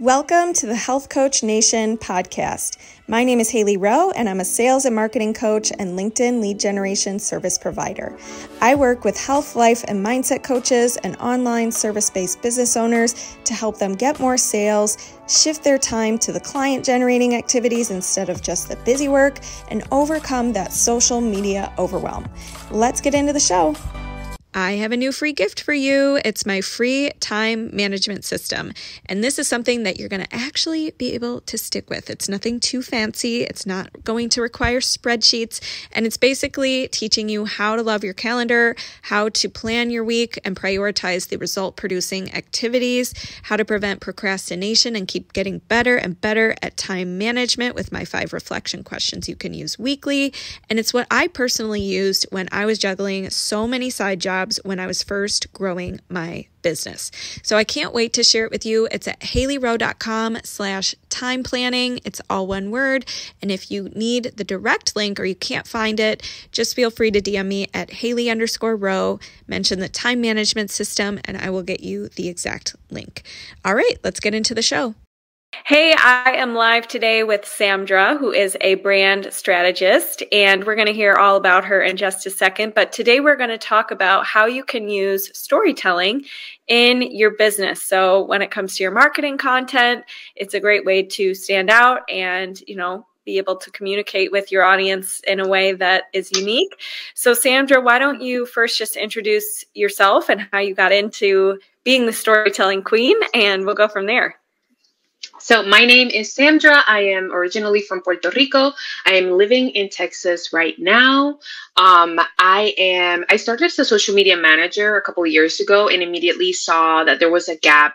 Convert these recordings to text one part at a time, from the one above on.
Welcome to the Health Coach Nation podcast. My name is Hailey Rowe, and I'm a sales and marketing coach and LinkedIn lead generation service provider. I work with health, life, and mindset coaches and online service based business owners to help them get more sales, shift their time to the client generating activities instead of just the busy work, and overcome that social media overwhelm. Let's get into the show. I have a new free gift for you. It's my free time management system. And this is something that you're going to actually be able to stick with. It's nothing too fancy, it's not going to require spreadsheets. And it's basically teaching you how to love your calendar, how to plan your week and prioritize the result producing activities, how to prevent procrastination and keep getting better and better at time management with my five reflection questions you can use weekly. And it's what I personally used when I was juggling so many side jobs jobs when I was first growing my business. So I can't wait to share it with you. It's at haileyrowe.com slash time planning. It's all one word. And if you need the direct link or you can't find it, just feel free to DM me at hailey underscore rowe, mention the time management system, and I will get you the exact link. All right, let's get into the show. Hey, I am live today with Sandra, who is a brand strategist, and we're going to hear all about her in just a second. But today we're going to talk about how you can use storytelling in your business. So, when it comes to your marketing content, it's a great way to stand out and, you know, be able to communicate with your audience in a way that is unique. So, Sandra, why don't you first just introduce yourself and how you got into being the storytelling queen, and we'll go from there. So, my name is Sandra. I am originally from Puerto Rico. I am living in Texas right now. Um, I am. I started as a social media manager a couple of years ago, and immediately saw that there was a gap.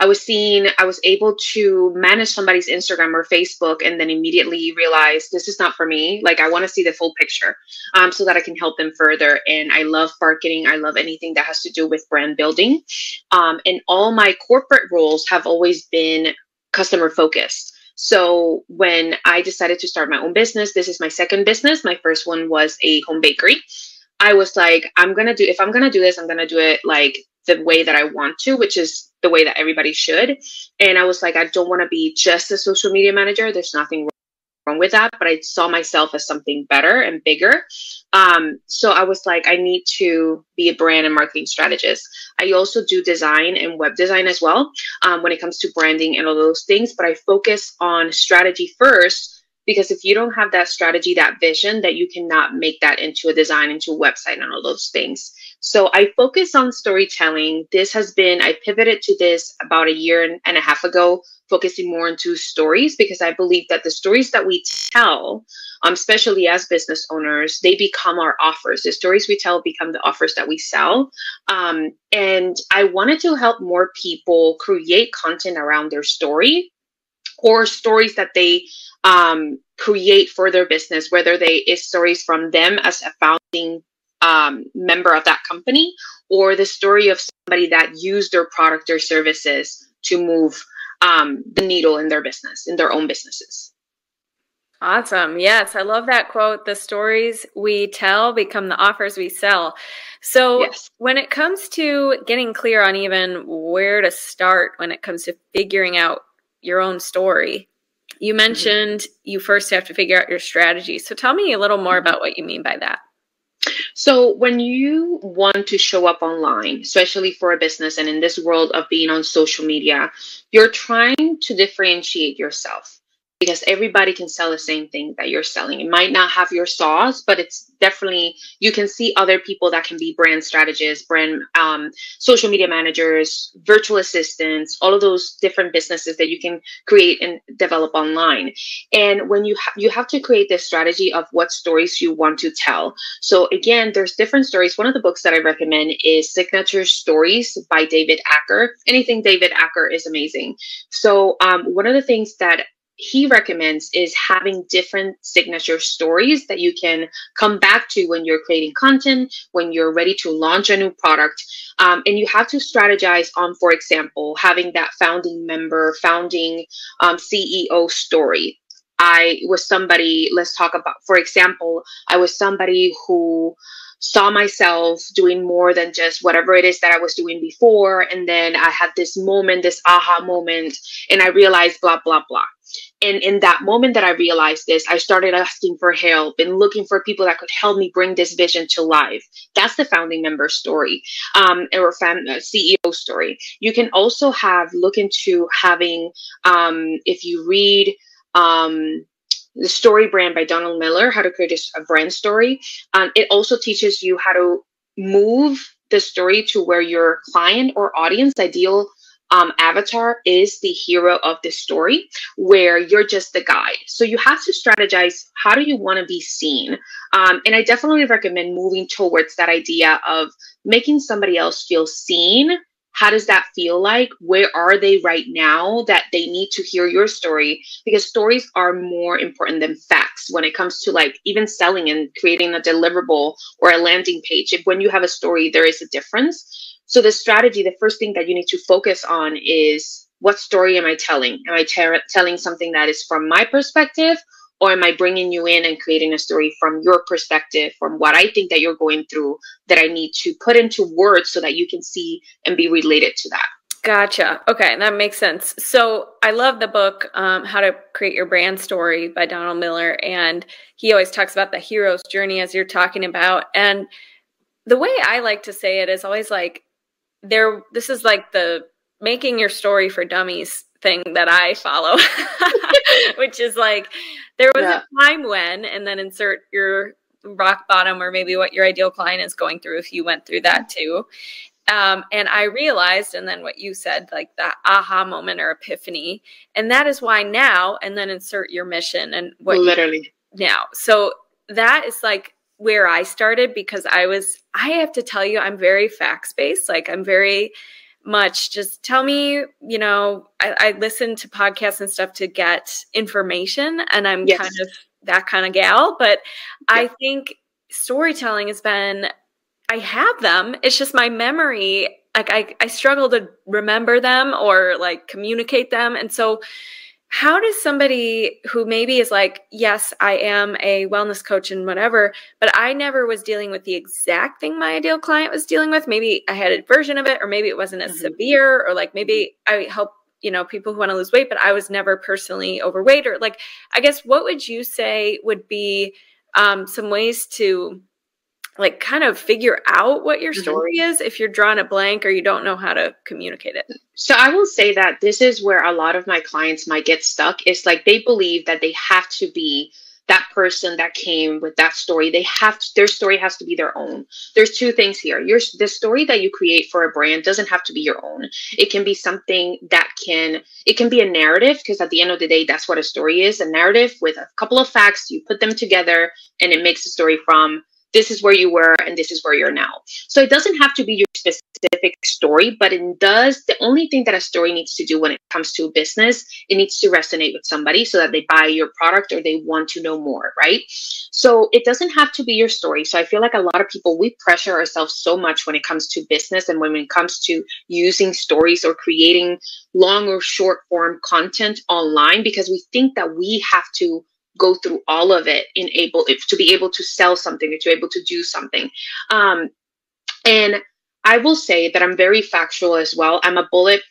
I was seeing. I was able to manage somebody's Instagram or Facebook, and then immediately realized this is not for me. Like, I want to see the full picture, um, so that I can help them further. And I love marketing. I love anything that has to do with brand building. Um, and all my corporate roles have always been customer focused. So when I decided to start my own business, this is my second business. My first one was a home bakery. I was like, I'm to do, if I'm to do this, I'm to do it like the way that I want to, which is the way that everybody should. And I was like, I don't want to be just a social media manager. There's nothing wrong with that, but I saw myself as something better and bigger. Um, so I was like, I need to be a brand and marketing strategist. I also do design and web design as well um, when it comes to branding and all those things, but I focus on strategy first because if you don't have that strategy, that vision, that you cannot make that into a design, into a website, and all those things. So I focus on storytelling. This has been, I pivoted to this about a year and a half ago, focusing more into stories because I believe that the stories that we tell, um, especially as business owners, they become our offers. The stories we tell become the offers that we sell. Um, and I wanted to help more people create content around their story or stories that they um, create for their business, whether they is stories from them as a founding um, member of that company or the story of somebody that used their product or services to move um, the needle in their business, in their own businesses. Awesome. Yes, I love that quote. The stories we tell become the offers we sell. So, yes. when it comes to getting clear on even where to start when it comes to figuring out your own story, you mm-hmm. mentioned mm-hmm. you first have to figure out your strategy. So, tell me a little more mm-hmm. about what you mean by that. So, when you want to show up online, especially for a business and in this world of being on social media, you're trying to differentiate yourself because everybody can sell the same thing that you're selling. It might not have your sauce, but it's definitely you can see other people that can be brand strategists, brand um, social media managers, virtual assistants, all of those different businesses that you can create and develop online. And when you ha- you have to create this strategy of what stories you want to tell. So again, there's different stories. One of the books that I recommend is Signature Stories by David Aaker. Anything David Aaker is amazing. So um, one of the things that he recommends is having different signature stories that you can come back to when you're creating content, when you're ready to launch a new product. Um, and you have to strategize on, for example, having that founding member, founding um, CEO story. I was somebody, let's talk about, for example, I was somebody who saw myself doing more than just whatever it is that I was doing before. And then I had this moment, this aha moment, and I realized blah, blah, blah. And in that moment that I realized this, I started asking for help and looking for people that could help me bring this vision to life. That's the founding member story um, or fam- uh, CEO story. You can also have look into having, um, if you read, um, the story brand by Donald Miller, how to create a, brand story. Um, it also teaches you how to move the story to where your client or audience ideal um, avatar is the hero of the story, where you're just the guide. So you have to strategize how do you want to be seen? Um, and I definitely recommend moving towards that idea of making somebody else feel seen how does that feel like? Where are they right now that they need to hear your story? Because stories are more important than facts when it comes to like even selling and creating a deliverable or a landing page. If when you have a story, there is a difference. So the strategy, the first thing that you need to focus on is what story am I telling? Am I ter- telling something that is from my perspective or am i bringing you in and creating a story from your perspective from what i think that you're going through that i need to put into words so that you can see and be related to that Gotcha. Okay, that makes sense. So I love the book, um, How to Create Your Brand Story by Donald Miller. And he always talks about the hero's journey as you're talking about. And the way I like to say it is always like there this is like the making your story for dummies thing that I follow, which is like there was yeah. a time when, and then insert your rock bottom or maybe what your ideal client is going through if you went through that too. Um, and I realized, and then what you said, like that aha moment or epiphany, and that is why now, and then insert your mission and what literally now. So that is like where I started because I was, I have to tell you, I'm very facts based. Like I'm very much. Just tell me, you know, I, I listen to podcasts and stuff to get information, and I'm yes. kind of that kind of gal. But yeah. I think storytelling has been, I have them. It's just my memory. Like I, I struggle to remember them or like communicate them. And so how does somebody who maybe is like, yes, I am a wellness coach and whatever, but I never was dealing with the exact thing my ideal client was dealing with. Maybe I had a version of it, or maybe it wasn't as mm-hmm. severe, or like maybe I help, you know, people who want to lose weight, but I was never personally overweight. Or like, I guess, what would you say would be um, some ways to like kind of figure out what your mm-hmm. story mm-hmm. is if you're drawing a blank or you don't know how to communicate it. So I will say that this is where a lot of my clients might get stuck. It's like they believe that they have to be that person that came with that story. They have to, their story has to be their own. There's two things here. Your the story that you create for a brand doesn't have to be your own. It can be something that can it can be a narrative because at the end of the day that's what a story is, a narrative with a couple of facts, you put them together and it makes a story from this is where you were and this is where you're now. So it doesn't have to be your specific story, but it does. The only thing that a story needs to do when it comes to a business, it needs to resonate with somebody so that they buy your product or they want to know more, right? So it doesn't have to be your story. So I feel like a lot of people, we pressure ourselves so much when it comes to business and when it comes to using stories or creating long or short form content online because we think that we have to go through all of it in able to be able to sell something to be able to do something. Um, and i will say that i'm very factual as well. I'm a bullet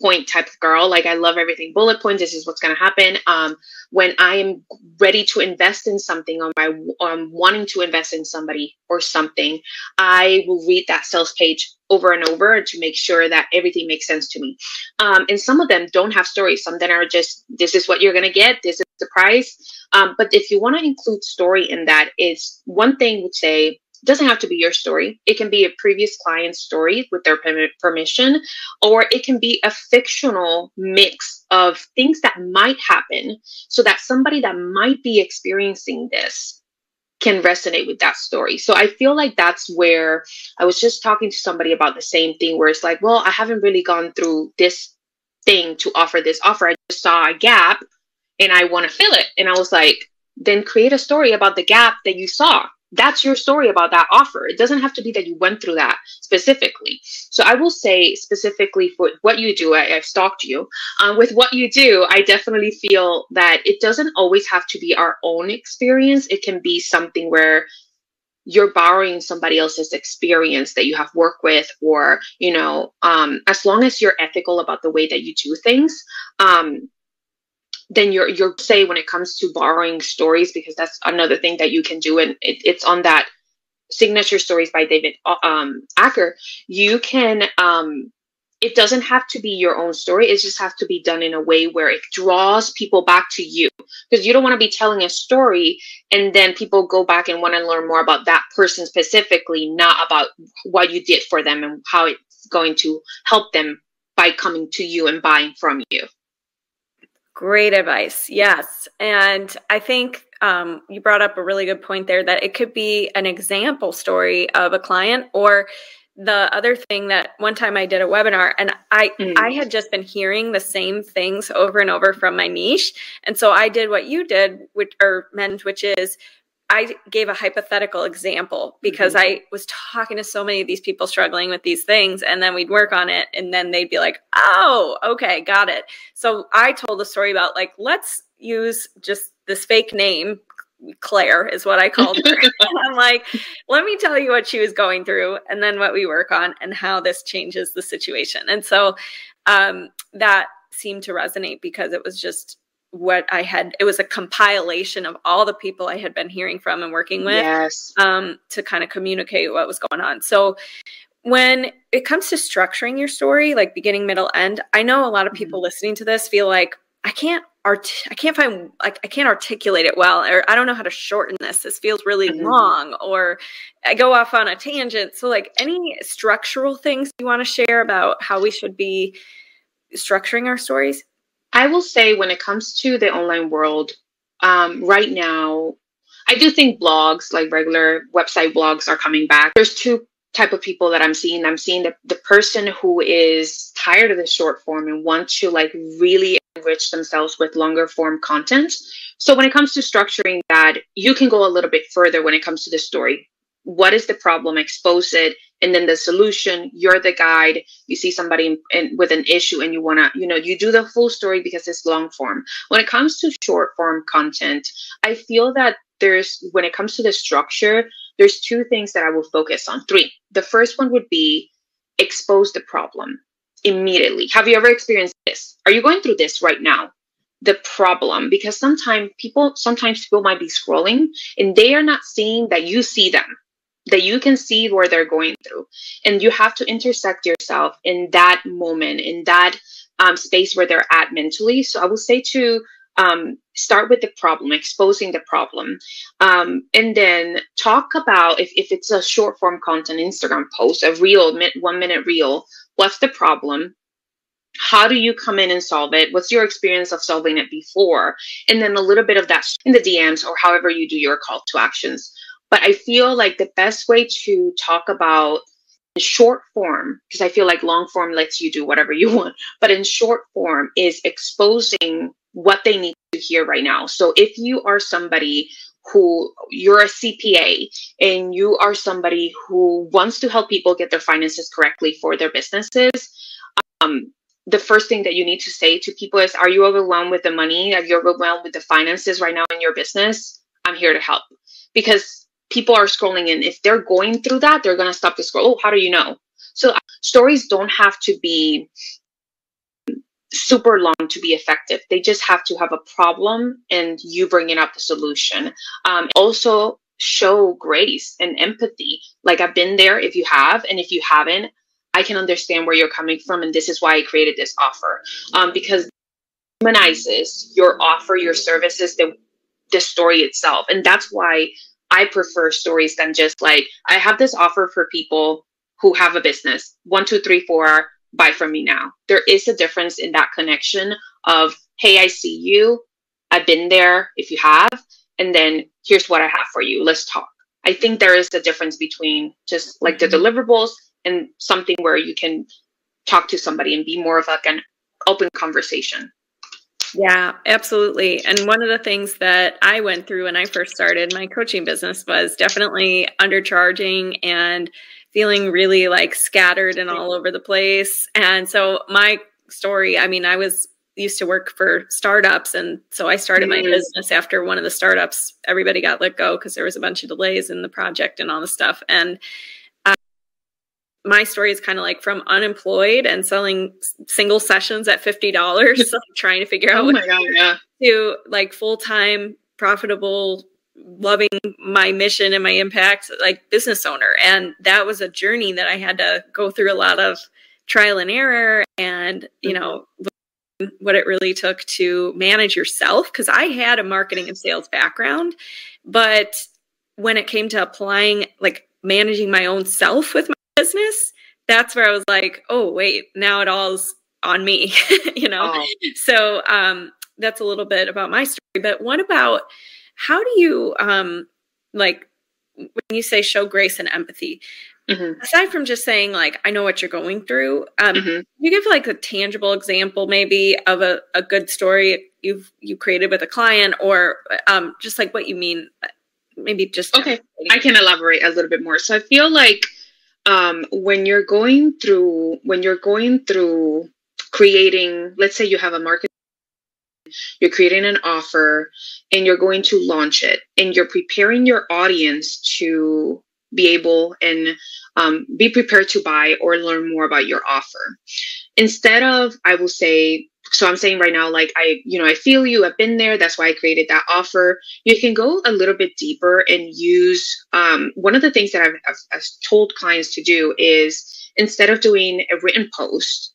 point type of girl. Like i love everything bullet points. This is what's going to happen. Um, when i am ready to invest in something or i'm um, wanting to invest in somebody or something i will read that sales page over and over to make sure that everything makes sense to me. Um, and some of them don't have stories. Some of them are just this is what you're going to get. This is the price um, but if you want to include story in that, is one thing would say doesn't have to be your story. It can be a previous client's story with their permission, or it can be a fictional mix of things that might happen so that somebody that might be experiencing this can resonate with that story. So I feel like that's where I was just talking to somebody about the same thing where it's like, well, I haven't really gone through this thing to offer this offer. I just saw a gap and I want to fill it. And I was like, then create a story about the gap that you saw. That's your story about that offer. It doesn't have to be that you went through that specifically. So I will say specifically for what you do, I, have stalked you. Um, with what you do, I definitely feel that it doesn't always have to be our own experience. It can be something where you're borrowing somebody else's experience that you have worked with or you know um, as long as you're ethical about the way that you do things um, then you're you're say when it comes to borrowing stories because that's another thing that you can do and it, it's on that signature stories by david um, aaker you can um, it doesn't have to be your own story. It just has to be done in a way where it draws people back to you. Because you don't want to be telling a story and then people go back and want to learn more about that person specifically, not about what you did for them and how it's going to help them by coming to you and buying from you. Great advice. Yes. And I think um, you brought up a really good point there that it could be an example story of a client or the other thing that one time I did a webinar and I mm. I had just been hearing the same things over and over from my niche. And so I did what you did which or meant which is I gave a hypothetical example because mm-hmm. I was talking to so many of these people struggling with these things and then we'd work on it and then they'd be like, "Oh, okay, got it." So I told a story about like let's use just this fake name Claire is what I called her. I'm like, let me tell you what she was going through and then what we work on and how this changes the situation. And so um, that seemed to resonate because it was just what I had. It was a compilation of all the people I had been hearing from and working with yes. um, to kind of communicate what was going on. So when it comes to structuring your story, like beginning, middle, end, I know a lot of people mm-hmm. listening to this feel like I can't art I can't find like I can't articulate it well or I don't know how to shorten this. This feels really mm-hmm. long or I go off on a tangent. So like any structural things you want to share about how we should be structuring our stories? I will say when it comes to the online world, um, right now, I do think blogs, like regular website blogs, are coming back. There's two type of people that I'm seeing. I'm seeing the, the person who is tired of the short form and want to like really enrich themselves with longer form content. So when it comes to structuring that, you can go a little bit further when it comes to the story. What is the problem? Expose it, and then the solution. You're the guide. You see somebody in, in, with an issue, and you wanna, you know, you do the full story because it's long form. When it comes to short form content, I feel that there's when it comes to the structure, there's two things that I will focus on. Three. The first one would be expose the problem immediately. Have you ever experienced this? Are you going through this right now? The problem, because sometimes people, sometimes people might be scrolling and they are not seeing that you see them, that you can see where they're going through. And you have to intersect yourself in that moment, in that um, space where they're at mentally. So I will say to um, start with the problem, exposing the problem, um, and then talk about if, if it's a short form content, Instagram post, a real one minute reel, What's the problem? How do you come in and solve it? What's your experience of solving it before? And then a little bit of that in the DMs or however you do your call to actions. But I feel like the best way to talk about the short form, because I feel like long form lets you do whatever you want, but in short form is exposing what they need to hear right now. So if you are somebody who you're a CPA and you are somebody who wants to help people get their finances correctly for their businesses, um, the first thing that you need to say to people is Are you overwhelmed with the money? Are you overwhelmed with the finances right now in your business? I'm here to help. Because people are scrolling and if they're going through that, they're going to stop the scroll. Oh, how do you know? So stories don't have to be super long to be effective. They just have to have a problem and you bringing up the solution. Um, also, show grace and empathy. Like I've been there if you have, and if you haven't, I can understand where you're coming from. And this is why I created this offer um, because humanizes your offer, your services, the, the story itself. And that's why I prefer stories than just like, I have this offer for people who have a business one, two, three, four buy from me now. There is a difference in that connection of, hey, I see you. I've been there if you have. And then here's what I have for you. Let's talk. I think there is a difference between just like mm-hmm. the deliverables and something where you can talk to somebody and be more of like an open conversation. Yeah, absolutely. And one of the things that I went through when I first started my coaching business was definitely undercharging and feeling really like scattered and all over the place. And so my story, I mean, I was used to work for startups. And so I started mm-hmm. my business after one of the startups. Everybody got let go because there was a bunch of delays in the project and all the stuff. And my story is kind of like from unemployed and selling single sessions at $50, so trying to figure out oh what God, yeah. to like full time, profitable loving my mission and my impact like business owner and that was a journey that i had to go through a lot of trial and error and you mm-hmm. know what it really took to manage yourself because i had a marketing and sales background but when it came to applying like managing my own self with my business that's where i was like oh wait now it all's on me you know oh. so um that's a little bit about my story but what about how do you um like when you say show grace and empathy mm-hmm. aside from just saying like i know what you're going through um mm-hmm. you give like a tangible example maybe of a, a good story you've you created with a client or um just like what you mean maybe just okay i can elaborate a little bit more so i feel like um when you're going through when you're going through creating let's say you have a market you're creating an offer and you're going to launch it and you're preparing your audience to be able and um, be prepared to buy or learn more about your offer. Instead of i will say so i'm saying right now like i you know i feel you i've been there that's why i created that offer you can go a little bit deeper and use um, one of the things that I've, I've, I've told clients to do is instead of doing a written post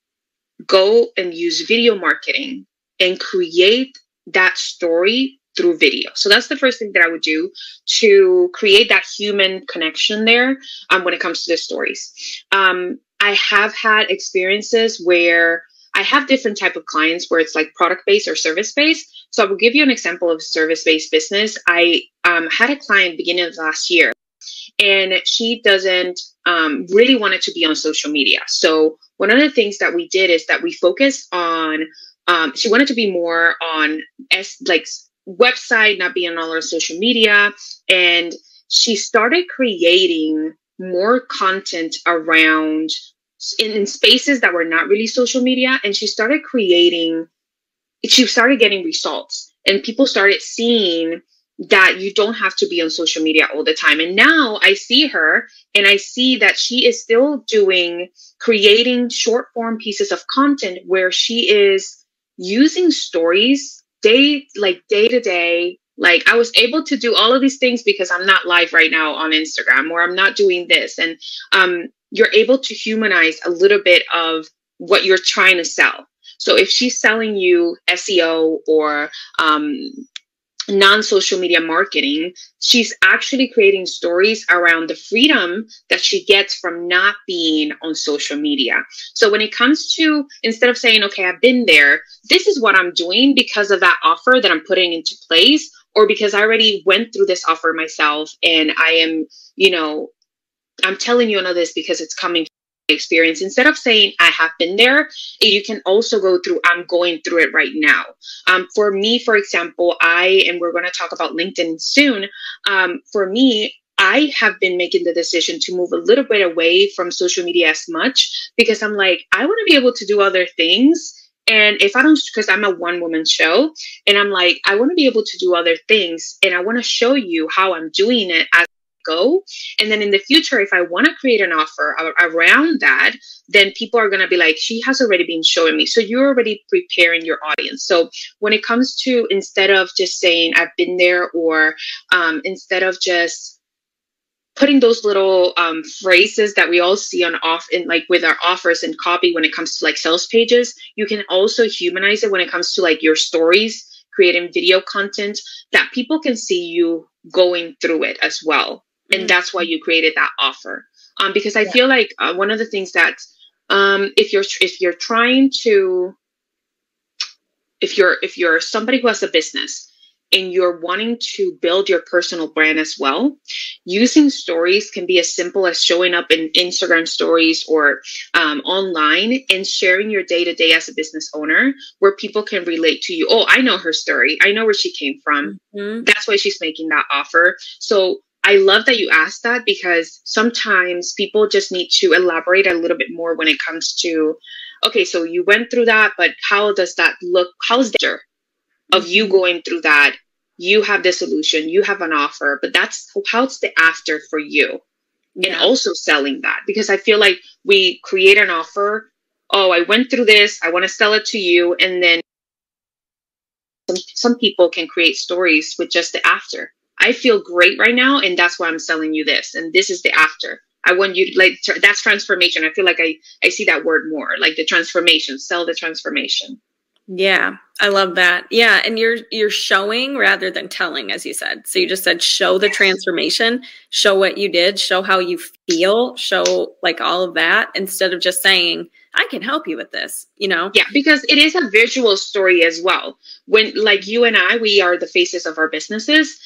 go and use video marketing and create that story through video. So that's the first thing that I would do to create that human connection there um, when it comes to the stories. Um, I have had experiences where I have different type of clients where it's like product based or service based. So I will give you an example of service based business. I um, had a client beginning of last year, and she doesn't um, really want it to be on social media. So one of the things that we did is that we focused on um, she wanted to be more on s like website, not being on all her social media, and she started creating more content around in, in spaces that were not really social media, and she started creating. She started getting results, and people started seeing that you don't have to be on social media all the time. And now I see her and I see that she is still doing creating short form pieces of content where she is using stories day like day to day like i was able to do all of these things because i'm not live right now on instagram or i'm not doing this and um, you're able to humanize a little bit of what you're trying to sell so if she's selling you seo or um, non social media marketing, she's actually creating stories around the freedom that she gets from not being on social media. So when it comes to instead of saying, okay, I've been there, this is what I'm doing because of that offer that I'm putting into place, or because I already went through this offer myself and I am, you know, I'm telling you all this because it's coming experience instead of saying i have been there you can also go through i'm going through it right now um, for me for example i and we're going to talk about linkedin soon um, for me I have been making the decision to move a little bit away from social media as much because I'm like, I want to be able to do other things. And if I don't, because I'm a one woman show, and I'm like, I want to be able to do other things and I want to show you how I'm doing it as go. And then in the future, if I want to create an offer around that, then people are going to be like, she has already been showing me. So you're already preparing your audience. So when it comes to instead of just saying, I've been there, or um, instead of just putting those little um, phrases that we all see on off in like with our offers and copy when it comes to like sales pages you can also humanize it when it comes to like your stories creating video content that people can see you going through it as well and mm-hmm. that's why you created that offer um, because i yeah. feel like uh, one of the things that um, if you're if you're trying to if you're if you're somebody who has a business and you're wanting to build your personal brand as well, using stories can be as simple as showing up in Instagram stories or um, online and sharing your day to day as a business owner where people can relate to you. Oh, I know her story. I know where she came from. Mm-hmm. That's why she's making that offer. So I love that you asked that because sometimes people just need to elaborate a little bit more when it comes to okay, so you went through that, but how does that look? How's the of you mm-hmm. going through that? You have the solution, you have an offer, but that's how's the after for you? Yeah. And also selling that because I feel like we create an offer. Oh, I went through this. I want to sell it to you. And then some, some people can create stories with just the after. I feel great right now, and that's why I'm selling you this. And this is the after. I want you to like that's transformation. I feel like I I see that word more, like the transformation. Sell the transformation. Yeah, I love that. Yeah, and you're you're showing rather than telling as you said. So you just said show the transformation, show what you did, show how you feel, show like all of that instead of just saying I can help you with this, you know? Yeah, because it is a visual story as well. When like you and I, we are the faces of our businesses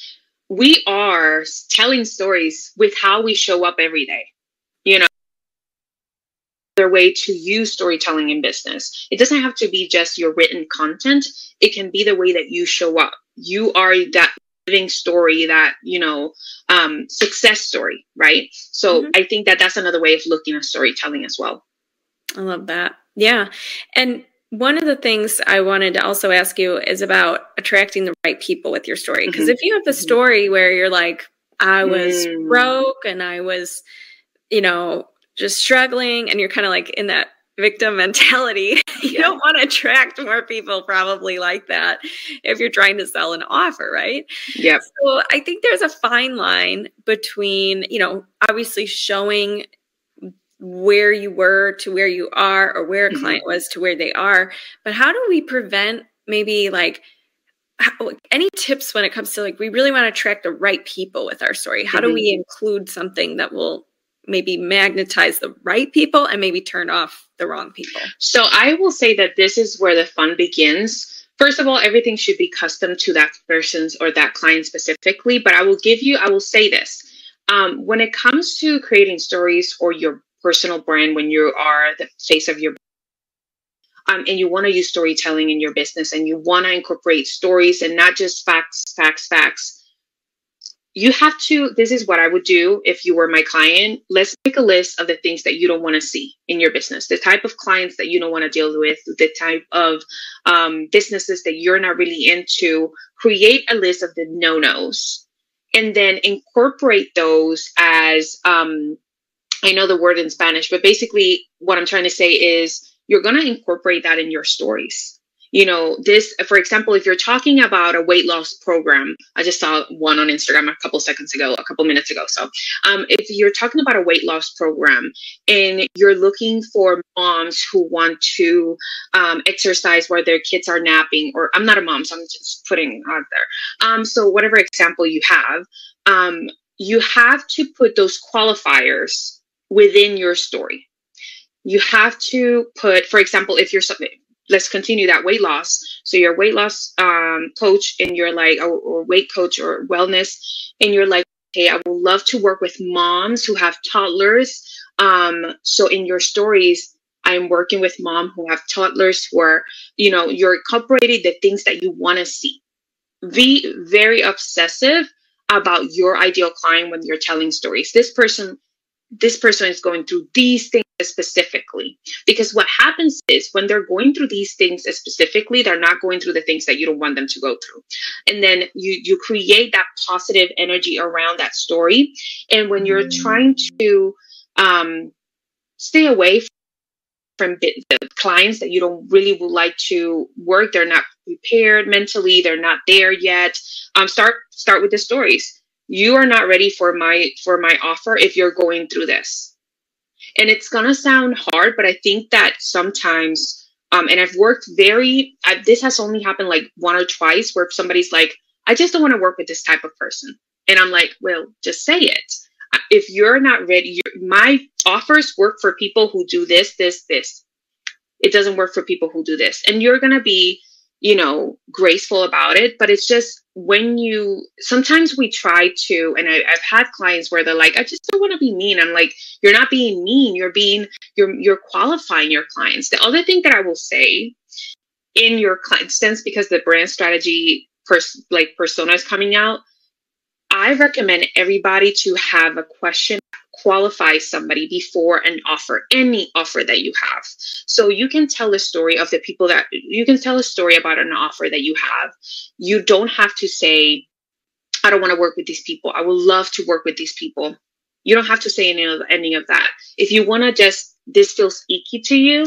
we are telling stories with how we show up every day. You know, their way to use storytelling in business. It doesn't have to be just your written content. It can be the way that you show up. You are that living story, that you know, um, success story, right? So mm-hmm. I think that that's another way of looking at storytelling as well. I love that. Yeah, and one of the things I wanted to also ask you is about attracting the right people with your story. Because mm-hmm. if you have the mm-hmm. story where you're like, I was mm. broke and I was, you know, just struggling, and you're kind of like in that victim mentality, you yeah. don't want to attract more people probably like that if you're trying to sell an offer, right? Yeah. So I think there's a fine line between, you know, obviously showing where you were to where you are or where a mm-hmm. client was to where they are but how do we prevent maybe like how, any tips when it comes to like we really want to attract the right people with our story how mm-hmm. do we include something that will maybe magnetize the right people and maybe turn off the wrong people so i will say that this is where the fun begins first of all everything should be custom to that person's or that client specifically but i will give you i will say this um, when it comes to creating stories or your personal brand when you are the face of your um, and you want to use storytelling in your business and you want to incorporate stories and not just facts facts facts. You have to this is what i would do if you were my client. Let's make a list of the things that you don't want to see in your business the type of clients that you don't want to deal with the type of um, businesses that you're not really into. Create a list of the no-nos and then incorporate those as um, I know the word in Spanish, but basically what I'm trying to say is you're going to incorporate that in your stories. You know, this, for example, if you're talking about a weight loss program, I just saw one on Instagram a couple seconds ago, a couple minutes ago. So, um, if you're talking about a weight loss program and you're looking for moms who want to um, exercise while their kids are napping, or I'm not a mom, so I'm just putting out there. Um, so, whatever example you have, um, you have to put those qualifiers within your story. You have to put, for example, if you're something, let's continue that weight loss. So you're a weight loss um, coach and you're like, or, or weight coach or wellness, and you're like, hey, I would love to work with moms who have toddlers. Um, so in your stories, I'm working with mom who have toddlers who are, you know, you're incorporating the things that you want to see. Be very obsessive about your ideal client when you're telling stories. This person this person is going through these things specifically. Because what happens is when they're going through these things specifically they're not going through the things that you don't want them to go through. And then you you create that positive energy around that story. And when you're mm. trying to um, stay away from the clients that you don't really would like to work they're not prepared mentally they're not there yet um, start start with the stories you are not ready for my for my offer if you're going through this. And it's gonna sound hard but i think that sometimes um, and i've worked very I, this has only happened like one or twice where somebody's like i just don't want to work with this type of person. And i'm like well just say it. If you're not ready you're, my offers work for people who do this this this. It doesn't work for people who do this. And you're gonna be you know, graceful about it. But it's just when you sometimes we try to, and I, have had clients where they're like, I just don't want to be mean. I'm like, you're not being mean. You're being you're you're qualifying your clients. The other thing that I will say in your client sense, because the brand strategy pers- like persona is coming out, I recommend everybody to have a question qualify somebody before an offer, any offer that you have. So you can tell a story of the people that you can tell a story about an offer that you have. You don't have to say, I don't want to work with these people. I would love to work with these people. You don't have to say any of any of that. If you want to just this feels icky to you,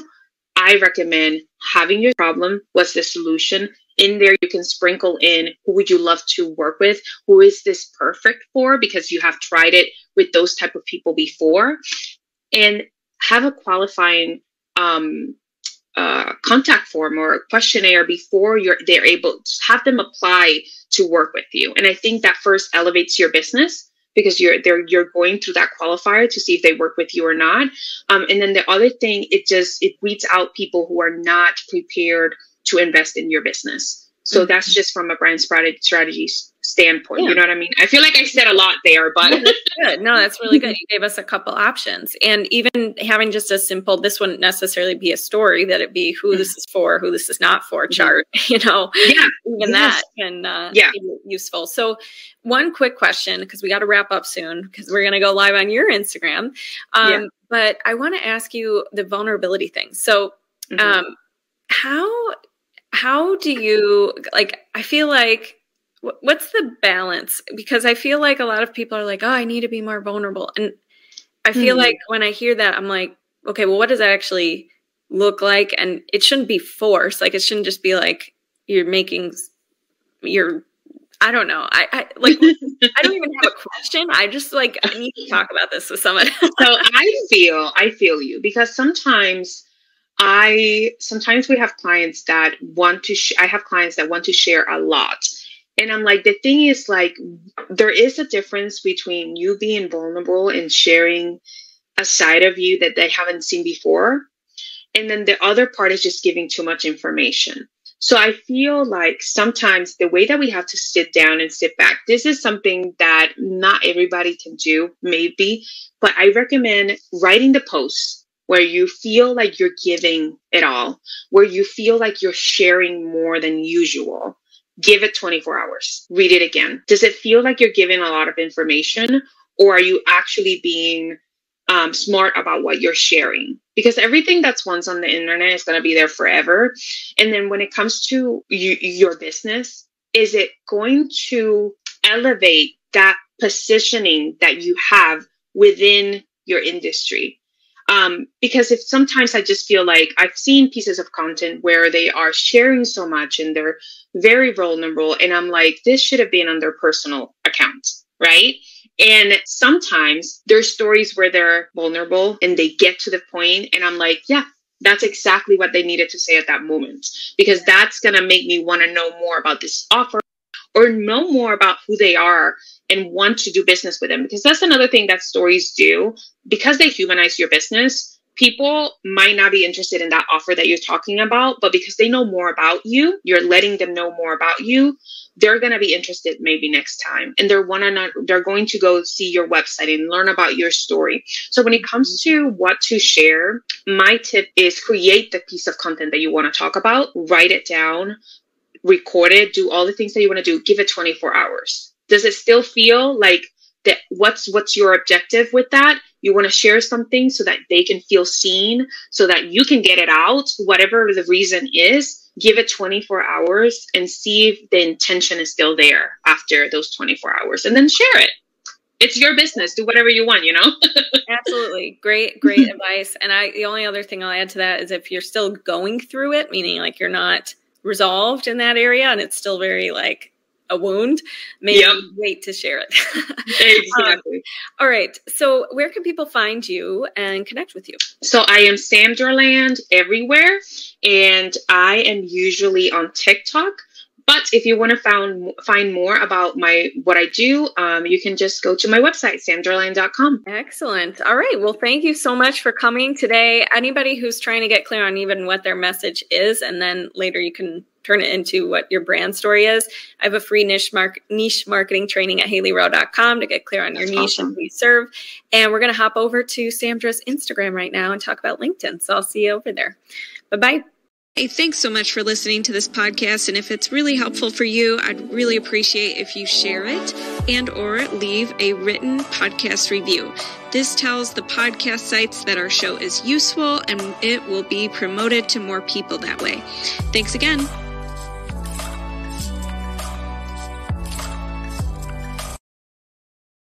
I recommend having your problem, what's the solution, in there you can sprinkle in who would you love to work with who is this perfect for because you have tried it with those type of people before and have a qualifying um, uh, contact form or questionnaire before you're they're able to have them apply to work with you. And i think that first elevates your business because you're they're you're going through that qualifier to see if they work with you or not. Um, and then the other thing it just it weeds out people who are not prepared to invest in your business. So mm-hmm. that's just from a brand strategy standpoint. Yeah. You know what I mean? I feel like I said a lot there, but good. No, that's really good. You gave us a couple options, and even having just a simple. This wouldn't necessarily be a story; that it be who mm-hmm. this is for, who this is not for mm-hmm. chart. You know, yeah, even yes. that can uh, yeah be useful. So, one quick question because we got to wrap up soon because we're going to go live on your Instagram. Um, yeah. But I want to ask you the vulnerability thing. So. Mm-hmm. Um, how how do you like i feel like what's the balance because i feel like a lot of people are like oh i need to be more vulnerable and i feel mm. like when i hear that i'm like okay well what does that actually look like and it shouldn't be forced like it shouldn't just be like you're making you're I don't know. I, I like I don't even have a question. I just like I need to talk about this with someone. so I feel I feel you because sometimes I sometimes we have clients that want to, sh- I have clients that want to share a lot. And I'm like, the thing is, like, there is a difference between you being vulnerable and sharing a side of you that they haven't seen before. And then the other part is just giving too much information. So I feel like sometimes the way that we have to sit down and sit back, this is something that not everybody can do, maybe, but I recommend writing the posts where you feel like you're giving it all, where you feel like you're sharing more than usual, give it 24 hours. Read it again. Does it feel like you're giving a lot of information, or are you actually being um, smart about what you're sharing? Because everything that's once on the internet is going to be there forever. And then when it comes to you, your business, is it going to elevate that positioning that you have within your industry? Um, because if sometimes I just feel like I've seen pieces of content where they are sharing so much and they're very vulnerable, and I'm like, this should have been on their personal account, right? And sometimes there's stories where they're vulnerable and they get to the point, and I'm like, yeah, that's exactly what they needed to say at that moment because that's going to make me want to know more about this offer or know more about who they are and want to do business with them. Because that's another thing that stories do. Because they humanize your business people might not be interested in that offer that you're talking about but because they know more about you you're letting them know more about you they're going to be interested maybe next time. And they're want to they're going to go see your website and learn about your story. So when it comes to what to share my tip is create the piece of content that you want to talk about write it down record it do all the things that you want to do give it 24 hours. Does it still feel like that what's what's your objective with that? You want to share something so that they can feel seen so that you can get it out whatever the reason is give it 24 hours and see if the intention is still there after those 24 hours and then share it. It's your business do whatever you want you know? Absolutely. Great great advice. And i the only other thing i'll add to that is if you're still going through it meaning like you're not resolved in that area and it's still very like a wound, maybe yep. wait to share it. exactly. Um, all right. So, where can people find you and connect with you? So, I am Sandra Land everywhere, and I am usually on TikTok. But if you want to find find more about my what I do, um, you can just go to my website, sandraland.com. Excellent. All right. Well, thank you so much for coming today. Anybody who's trying to get clear on even what their message is, and then later you can turn it into what your brand story is. I have a free niche mark niche marketing training at haileyrowe.com to get clear on That's your niche awesome. and who you serve. And we're going to hop over to Sandra's Instagram right now and talk about LinkedIn. So I'll see you over there. Bye bye. Hey, thanks so much for listening to this podcast. And if it's really helpful for you, I'd really appreciate if you share it and or leave a written podcast review. This tells the podcast sites that our show is useful and it will be promoted to more people that way. Thanks again.